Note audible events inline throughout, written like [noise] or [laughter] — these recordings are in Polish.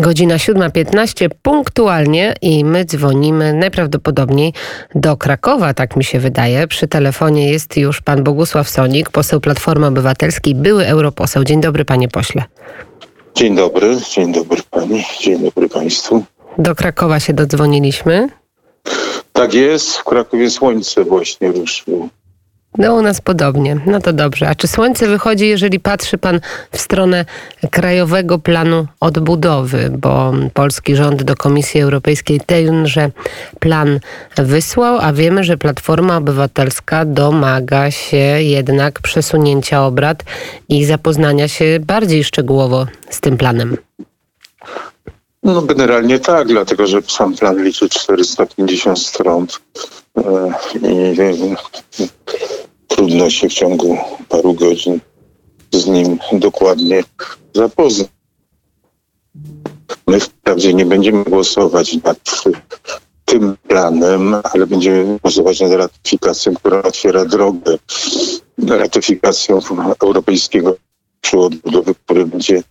Godzina 7.15 punktualnie i my dzwonimy najprawdopodobniej do Krakowa, tak mi się wydaje. Przy telefonie jest już pan Bogusław Sonik, poseł Platformy Obywatelskiej, były europoseł. Dzień dobry panie pośle. Dzień dobry, dzień dobry pani, dzień dobry państwu. Do Krakowa się dodzwoniliśmy. Tak jest, w Krakowie słońce właśnie ruszyło. No u nas podobnie. No to dobrze. A czy słońce wychodzi, jeżeli patrzy pan w stronę Krajowego Planu Odbudowy? Bo polski rząd do Komisji Europejskiej tenże plan wysłał, a wiemy, że Platforma Obywatelska domaga się jednak przesunięcia obrad i zapoznania się bardziej szczegółowo z tym planem. No generalnie tak, dlatego że sam plan liczy 450 stron e, i trudno się w ciągu paru godzin z nim dokładnie zapoznać. My wprawdzie nie będziemy głosować nad tym planem, ale będziemy głosować nad ratyfikacją, która otwiera drogę ratyfikacją Europejskiego Odbudowy, który będzie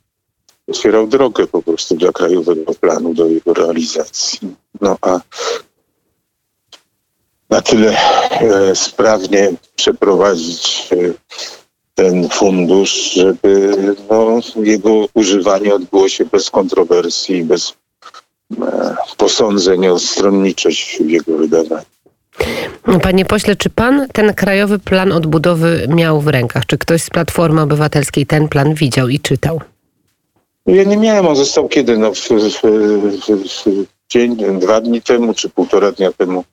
otwierał drogę po prostu dla krajowego planu, do jego realizacji. No a na tyle sprawnie przeprowadzić e, ten fundusz, żeby no, jego używanie odbyło się bez kontrowersji, bez e, posądzeń o stronniczość w jego wydawaniu. Panie pośle, czy pan ten krajowy plan odbudowy miał w rękach? Czy ktoś z Platformy Obywatelskiej ten plan widział i czytał? Ja nie miałem, on został kiedy? No, w, w, w, dzień, dwa dni temu, czy półtora dnia temu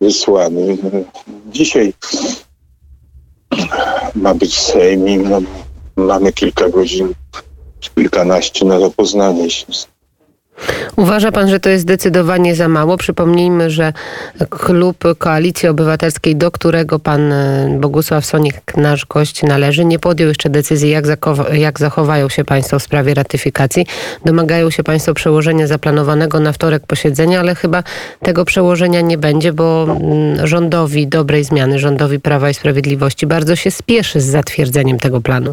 wysłany. Dzisiaj ma być Sejm i no, mamy kilka godzin, kilkanaście na zapoznanie się z Uważa pan, że to jest zdecydowanie za mało? Przypomnijmy, że klub Koalicji Obywatelskiej, do którego pan e, Bogusław Sonik, nasz gość, należy, nie podjął jeszcze decyzji, jak, jak zachowają się państwo w sprawie ratyfikacji. Domagają się państwo przełożenia zaplanowanego na wtorek posiedzenia, ale chyba tego przełożenia nie będzie, bo mm, rządowi dobrej zmiany, rządowi Prawa i Sprawiedliwości bardzo się spieszy z zatwierdzeniem tego planu.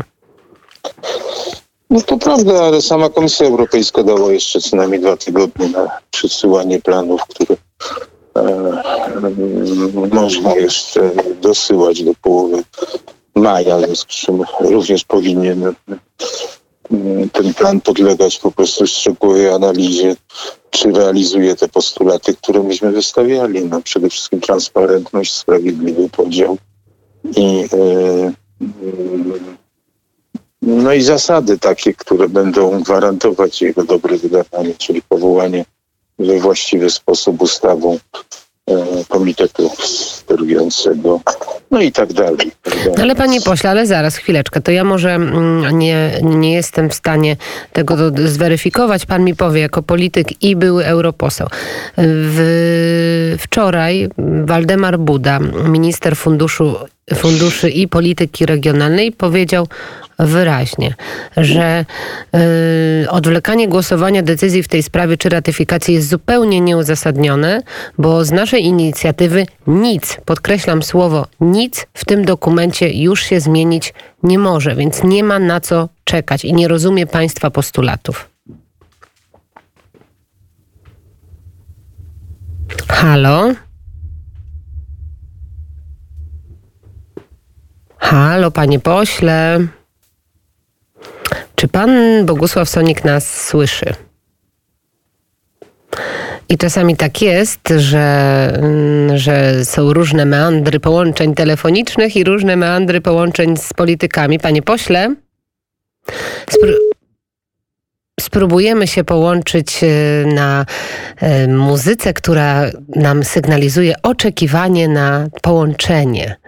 No to prawda, ale sama Komisja Europejska dała jeszcze co najmniej dwa tygodnie na przesyłanie planów, które e, można jeszcze dosyłać do połowy maja, z czym również powinien e, ten plan podlegać po prostu szczegółowej analizie, czy realizuje te postulaty, które myśmy wystawiali. No, przede wszystkim transparentność, sprawiedliwy podział i e, no i zasady takie, które będą gwarantować jego dobre wydawanie, czyli powołanie we właściwy sposób ustawą e, komitetu sterującego, no i tak dalej. Tak dalej. Ale panie pośle, ale zaraz, chwileczkę, to ja może mm, nie, nie jestem w stanie tego zweryfikować. Pan mi powie, jako polityk i były europoseł. W, wczoraj Waldemar Buda, minister funduszu, funduszy i polityki regionalnej, powiedział wyraźnie, że yy, odwlekanie głosowania decyzji w tej sprawie czy ratyfikacji jest zupełnie nieuzasadnione, bo z naszej inicjatywy nic, podkreślam słowo nic w tym dokumencie już się zmienić nie może, więc nie ma na co czekać i nie rozumie państwa postulatów. Halo? Halo, panie pośle. Czy pan Bogusław Sonik nas słyszy? I czasami tak jest, że, mm, że są różne meandry połączeń telefonicznych i różne meandry połączeń z politykami. Panie pośle, spró spróbujemy się połączyć y, na y, muzyce, która nam sygnalizuje oczekiwanie na połączenie.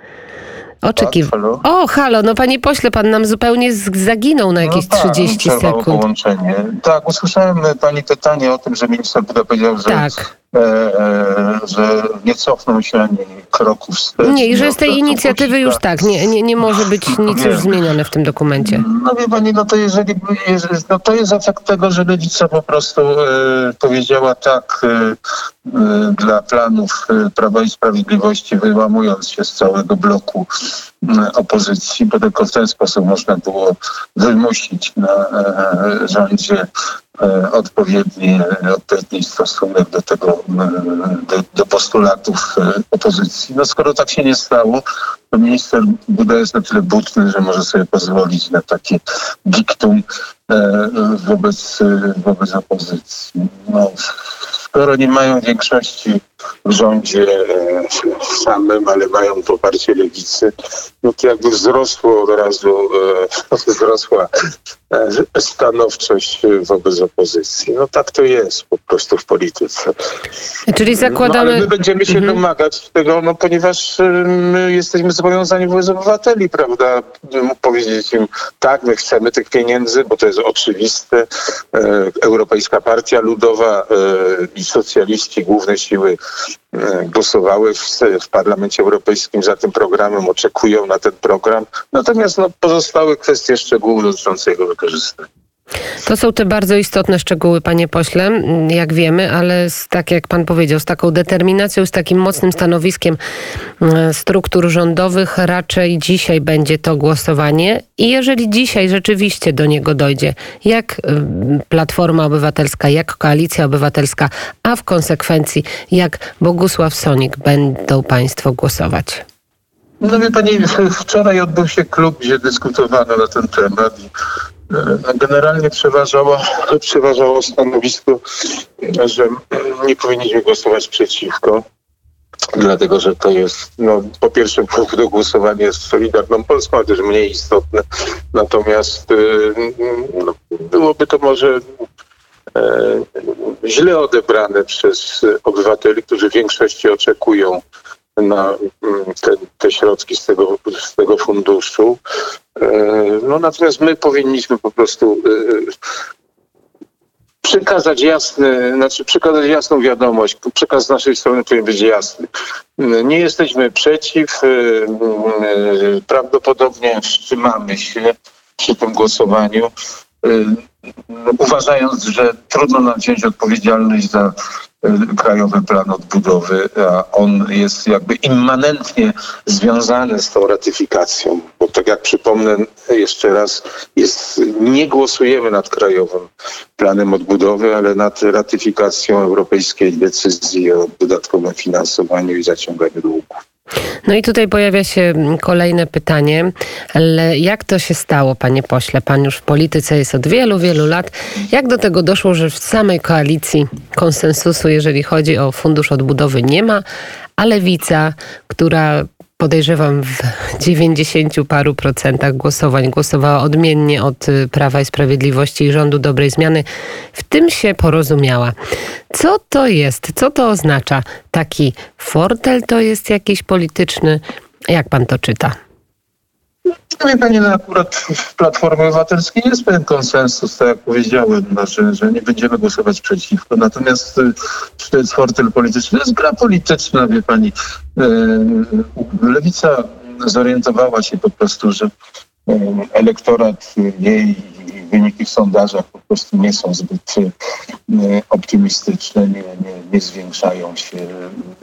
Oczekiw... Tak, o, halo, no panie pośle, pan nam zupełnie zaginął na jakieś no tak, 30 sekund. połączenie. Tak, usłyszałem pani pytanie o tym, że minister Buda powiedział, że tak. E, e, że nie cofną się ani kroków wstecz. Nie, i że z tej inicjatywy już tak, nie, nie, nie może być nic już zmienione w tym dokumencie. No wie pani, no to jeżeli, no to jest efekt tego, że lewica po prostu e, powiedziała tak e, dla planów Prawa i Sprawiedliwości, wyłamując się z całego bloku opozycji, bo tylko w ten sposób można było wymusić na rządzie odpowiedni, odpowiedni stosunek do tego, do, do postulatów opozycji. No skoro tak się nie stało, to minister Buda jest na tyle butny, że może sobie pozwolić na takie diktum wobec, wobec opozycji. No, skoro nie mają większości w rządzie e, samym, ale mają poparcie lewicy, no to jakby wzrosło od razu, e, [laughs] wzrosła stanowczość wobec opozycji. No tak to jest po prostu w polityce. Czyli zakładamy... No, ale my będziemy się mhm. domagać tego, no ponieważ my jesteśmy zobowiązani wobec obywateli, prawda? Powiedzieć im, tak, my chcemy tych pieniędzy, bo to jest oczywiste. Europejska Partia Ludowa i socjaliści, główne siły E, głosowały w, w, Parlamencie Europejskim za tym programem, oczekują na ten program. Natomiast no, kwestie szczegółów dotyczące jego wykorzystania. To są te bardzo istotne szczegóły, panie pośle, jak wiemy, ale z, tak jak pan powiedział, z taką determinacją, z takim mocnym stanowiskiem e, struktur rządowych raczej dzisiaj będzie to głosowanie. I jeżeli dzisiaj rzeczywiście do niego dojdzie, jak e, Platforma Obywatelska, jak Koalicja Obywatelska, a w konsekwencji jak Bogusław Sonik będą państwo głosować? No wie pani, wczoraj odbył się klub, gdzie dyskutowano na ten temat i E, generalnie przeważało, [laughs] przeważało stanowisko, że nie powinniśmy głosować przeciwko, dlatego że to jest, no, po pierwsze, do głosowania jest Solidarną Polską, ale też mniej istotne. Natomiast e, no, byłoby to może e, źle odebrane przez obywateli, którzy w większości oczekują na mm, te, te środki z tego, z tego funduszu. E, no natomiast my powinniśmy po prostu e, przekazać jasny, znaczy przekazać jasną wiadomość. Przekaz z naszej strony powinien być jasny. Nie jesteśmy przeciw. E, prawdopodobnie wstrzymamy się przy tym głosowaniu, uważając, że trudno nam wziąć odpowiedzialność za Krajowy Plan Odbudowy, a on jest jakby immanentnie związany z tą ratyfikacją. Bo tak jak przypomnę jeszcze raz, jest, nie głosujemy nad Krajowym Planem Odbudowy, ale nad ratyfikacją europejskiej decyzji o dodatkowym finansowaniu i zaciąganiu długów. No i tutaj pojawia się kolejne pytanie, ale jak to się stało, panie pośle? Pan już w polityce jest od wielu, wielu lat. Jak do tego doszło, że w samej koalicji konsensusu, jeżeli chodzi o fundusz odbudowy, nie ma, a lewica, która podejrzewam w 90 paru procentach głosowań głosowała odmiennie od y, Prawa i Sprawiedliwości i rządu dobrej zmiany. W tym się porozumiała. Co to jest? Co to oznacza? Taki fortel to jest jakiś polityczny? Jak pan to czyta? Wie Pani, no akurat w Platformie Obywatelskiej jest pewien konsensus, tak jak powiedziałem, że, że nie będziemy głosować przeciwko. Natomiast czy to jest fortel polityczny? To jest gra polityczna, wie Pani. E, Lewica zorientowała się po prostu, że e, elektorat jej wyniki w sondażach po prostu nie są zbyt optymistyczne, nie, nie, nie zwiększają się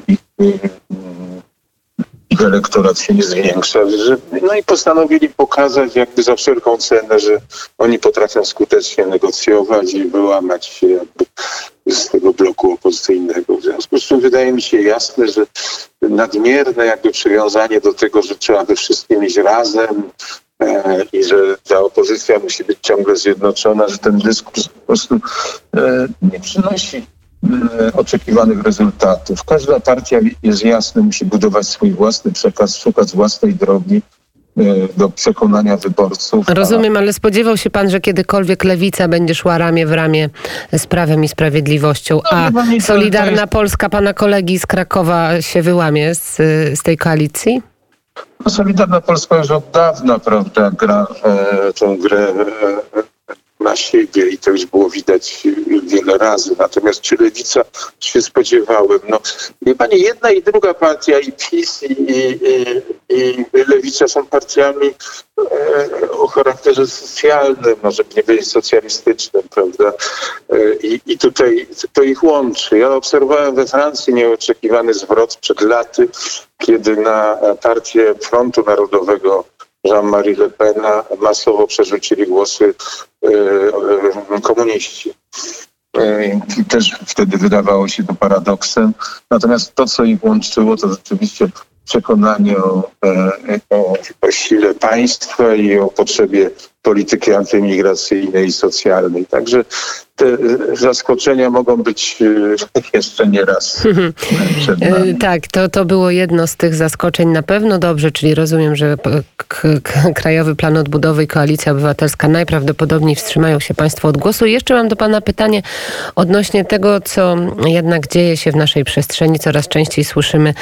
ich ich elektorat się nie zwiększa. Że, no i postanowili pokazać jakby za wszelką cenę, że oni potrafią skutecznie negocjować i wyłamać się jakby z tego bloku opozycyjnego. W związku z czym wydaje mi się jasne, że nadmierne jakby przywiązanie do tego, że trzeba we wszystkim iść razem, e, i że ta opozycja musi być ciągle zjednoczona, że ten dyskurs po prostu e, nie przynosi oczekiwanych rezultatów. Każda partia jest jasna, musi budować swój własny przekaz, szukać własnej drogi e, do przekonania wyborców. Rozumiem, ale spodziewał się pan, że kiedykolwiek lewica będzie szła ramię w ramię z prawem i sprawiedliwością, no, a Solidarna. Polska pana kolegi z Krakowa się wyłamie z, z tej koalicji? No, Solidarna Polska już od dawna, prawda, gra e, tą grę e, na siebie i to już było widać wiele razy. Natomiast czy lewica się spodziewałem? No, wie pani, jedna i druga partia, i PiS, i, i, i lewica są partiami e, o charakterze socjalnym, może nie powiedzieć socjalistycznym, prawda? E, I, I tutaj to ich łączy. Ja obserwowałem we Francji nieoczekiwany zwrot przed laty kiedy na partię Frontu Narodowego Jean-Marie Le Pena masowo przerzucili głosy komuniści. I też wtedy wydawało się to paradoksem. Natomiast to, co ich łączyło, to rzeczywiście przekonanie o, o, o sile państwa i o potrzebie polityki antymigracyjnej i socjalnej. Także te zaskoczenia mogą być e, jeszcze nie raz. E, tak, to, to było jedno z tych zaskoczeń na pewno dobrze, czyli rozumiem, że Krajowy Plan Odbudowy i Koalicja Obywatelska najprawdopodobniej wstrzymają się Państwo od głosu. Jeszcze mam do Pana pytanie odnośnie tego, co jednak dzieje się w naszej przestrzeni. Coraz częściej słyszymy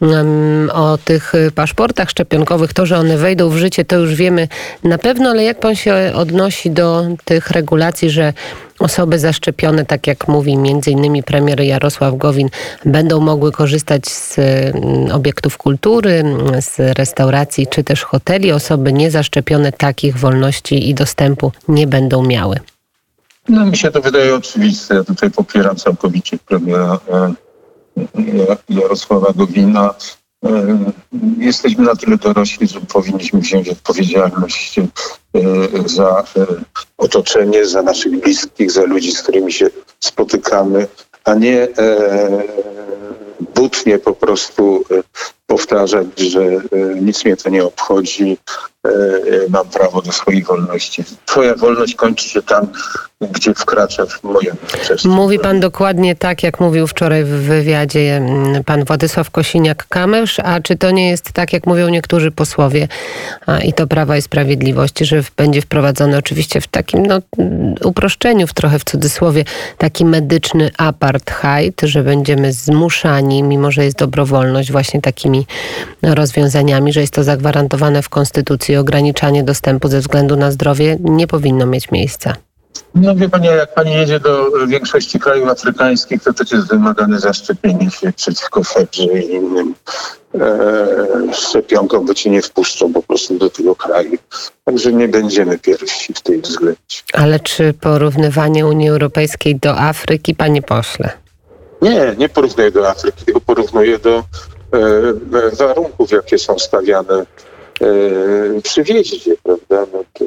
um, o tych paszportach szczepionkowych. To, że one wejdą w życie, to już wiemy na pewno, ale jak Pan się odnosi do tych regulacji, że Osoby zaszczepione, tak jak mówi innymi premier Jarosław Gowin, będą mogły korzystać z mm, obiektów kultury, z restauracji czy też hoteli. Osoby niezaszczepione takich wolności i dostępu nie będą miały. No mi się to wydaje oczywiste. Ja tutaj popieram całkowicie premiera e, Jarosława Gowina. E, jesteśmy na tyle dorośli, że powinniśmy wziąć odpowiedzialność e, za e, otoczenie, za naszych bliskich, za ludzi, z którymi się spotykamy, a nie butnie po prostu powtarzać, że nic mnie to nie obchodzi, mam prawo do swojej wolności. Twoja wolność kończy się tam, gdzie wkracza w moją przestrzeń. Mówi pan dokładnie tak, jak mówił wczoraj w wywiadzie mm, pan Władysław Kosiniak-Kamysz, a czy to nie jest tak, jak mówią niektórzy posłowie i to Prawa i Sprawiedliwości, że będzie wprowadzony oczywiście w takim no, uproszczeniu, w trochę w cudzysłowie, taki medyczny apartheid, że będziemy zmuszani, mimo że jest dobrowolność, właśnie takimi rozwiązaniami, że jest to zagwarantowane w Konstytucji, ograniczanie dostępu ze względu na zdrowie nie powinno mieć miejsca. No wie pani, jak pani jedzie do większości krajów afrykańskich, to też jest wymagane zaszczepienie się przeciwko febrze i innym e, szczepionkom, bo ci nie wpuszczą po prostu do tego kraju. Także nie będziemy pierwsi w tej względzie. Ale czy porównywanie Unii Europejskiej do Afryki, panie pośle? Nie, nie porównuję do Afryki, tylko porównuję do e, warunków, jakie są stawiane e, przy wjeździe, prawda? No, to,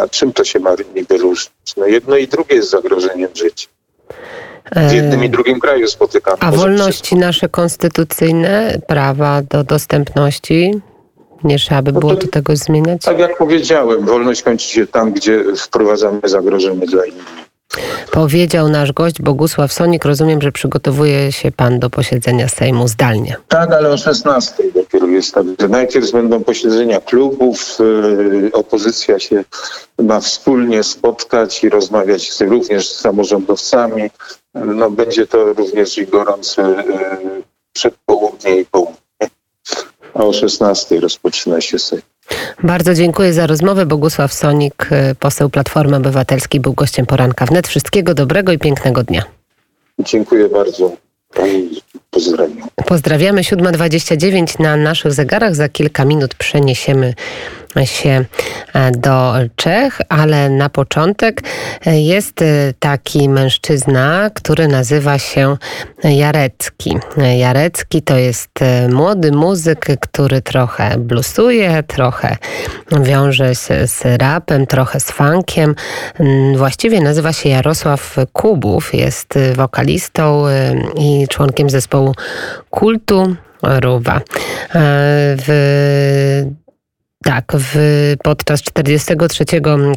a czym to się ma niby różnić? No jedno i drugie jest zagrożeniem życia. W jednym i drugim kraju spotykamy. A wolności nasze konstytucyjne, prawa do dostępności, nie trzeba by no było no to, do tego zmieniać? Tak jak powiedziałem, wolność kończy się tam, gdzie wprowadzamy zagrożenie dla innych. Powiedział nasz gość Bogusław Sonik. Rozumiem, że przygotowuje się pan do posiedzenia Sejmu zdalnie. Tak, ale o 16 dopiero jest tak, że najpierw będą posiedzenia klubów, yy, opozycja się ma wspólnie spotkać i rozmawiać również z samorządowcami. No, będzie to również i gorący yy, przedpołudnie i południe. A o 16 rozpoczyna się Sejm. Bardzo dziękuję za rozmowę. Bogusław Sonik, y, poseł Platformy Obywatelskiej, był gościem poranka wnet. Wszystkiego dobrego i pięknego dnia. Dziękuję bardzo. Pozdrawiam. Pozdrawiamy. 7.29 na naszych zegarach. Za kilka minut przeniesiemy się e, do Czech, ale na początek e, jest e, taki mężczyzna, który nazywa się Jarecki. Jarecki to jest młody muzyk, który trochę bluesuje, trochę wiąże się z rapem, trochę z funkiem. Mm, właściwie nazywa się Jarosław Kubów, jest wokalistą i członkiem zespołu kultu Ruwa. W tak, w, podczas 43.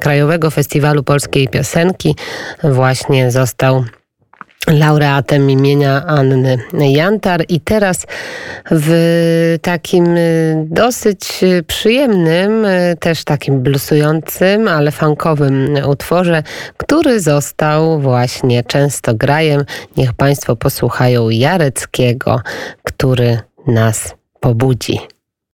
Krajowego Festiwalu Polskiej Piosenki właśnie został laureatem imienia Anny Jantar i teraz w takim dosyć przyjemnym, też takim blusującym, ale funkowym utworze, który został właśnie często grajem. Niech Państwo posłuchają Jareckiego, który nas pobudzi.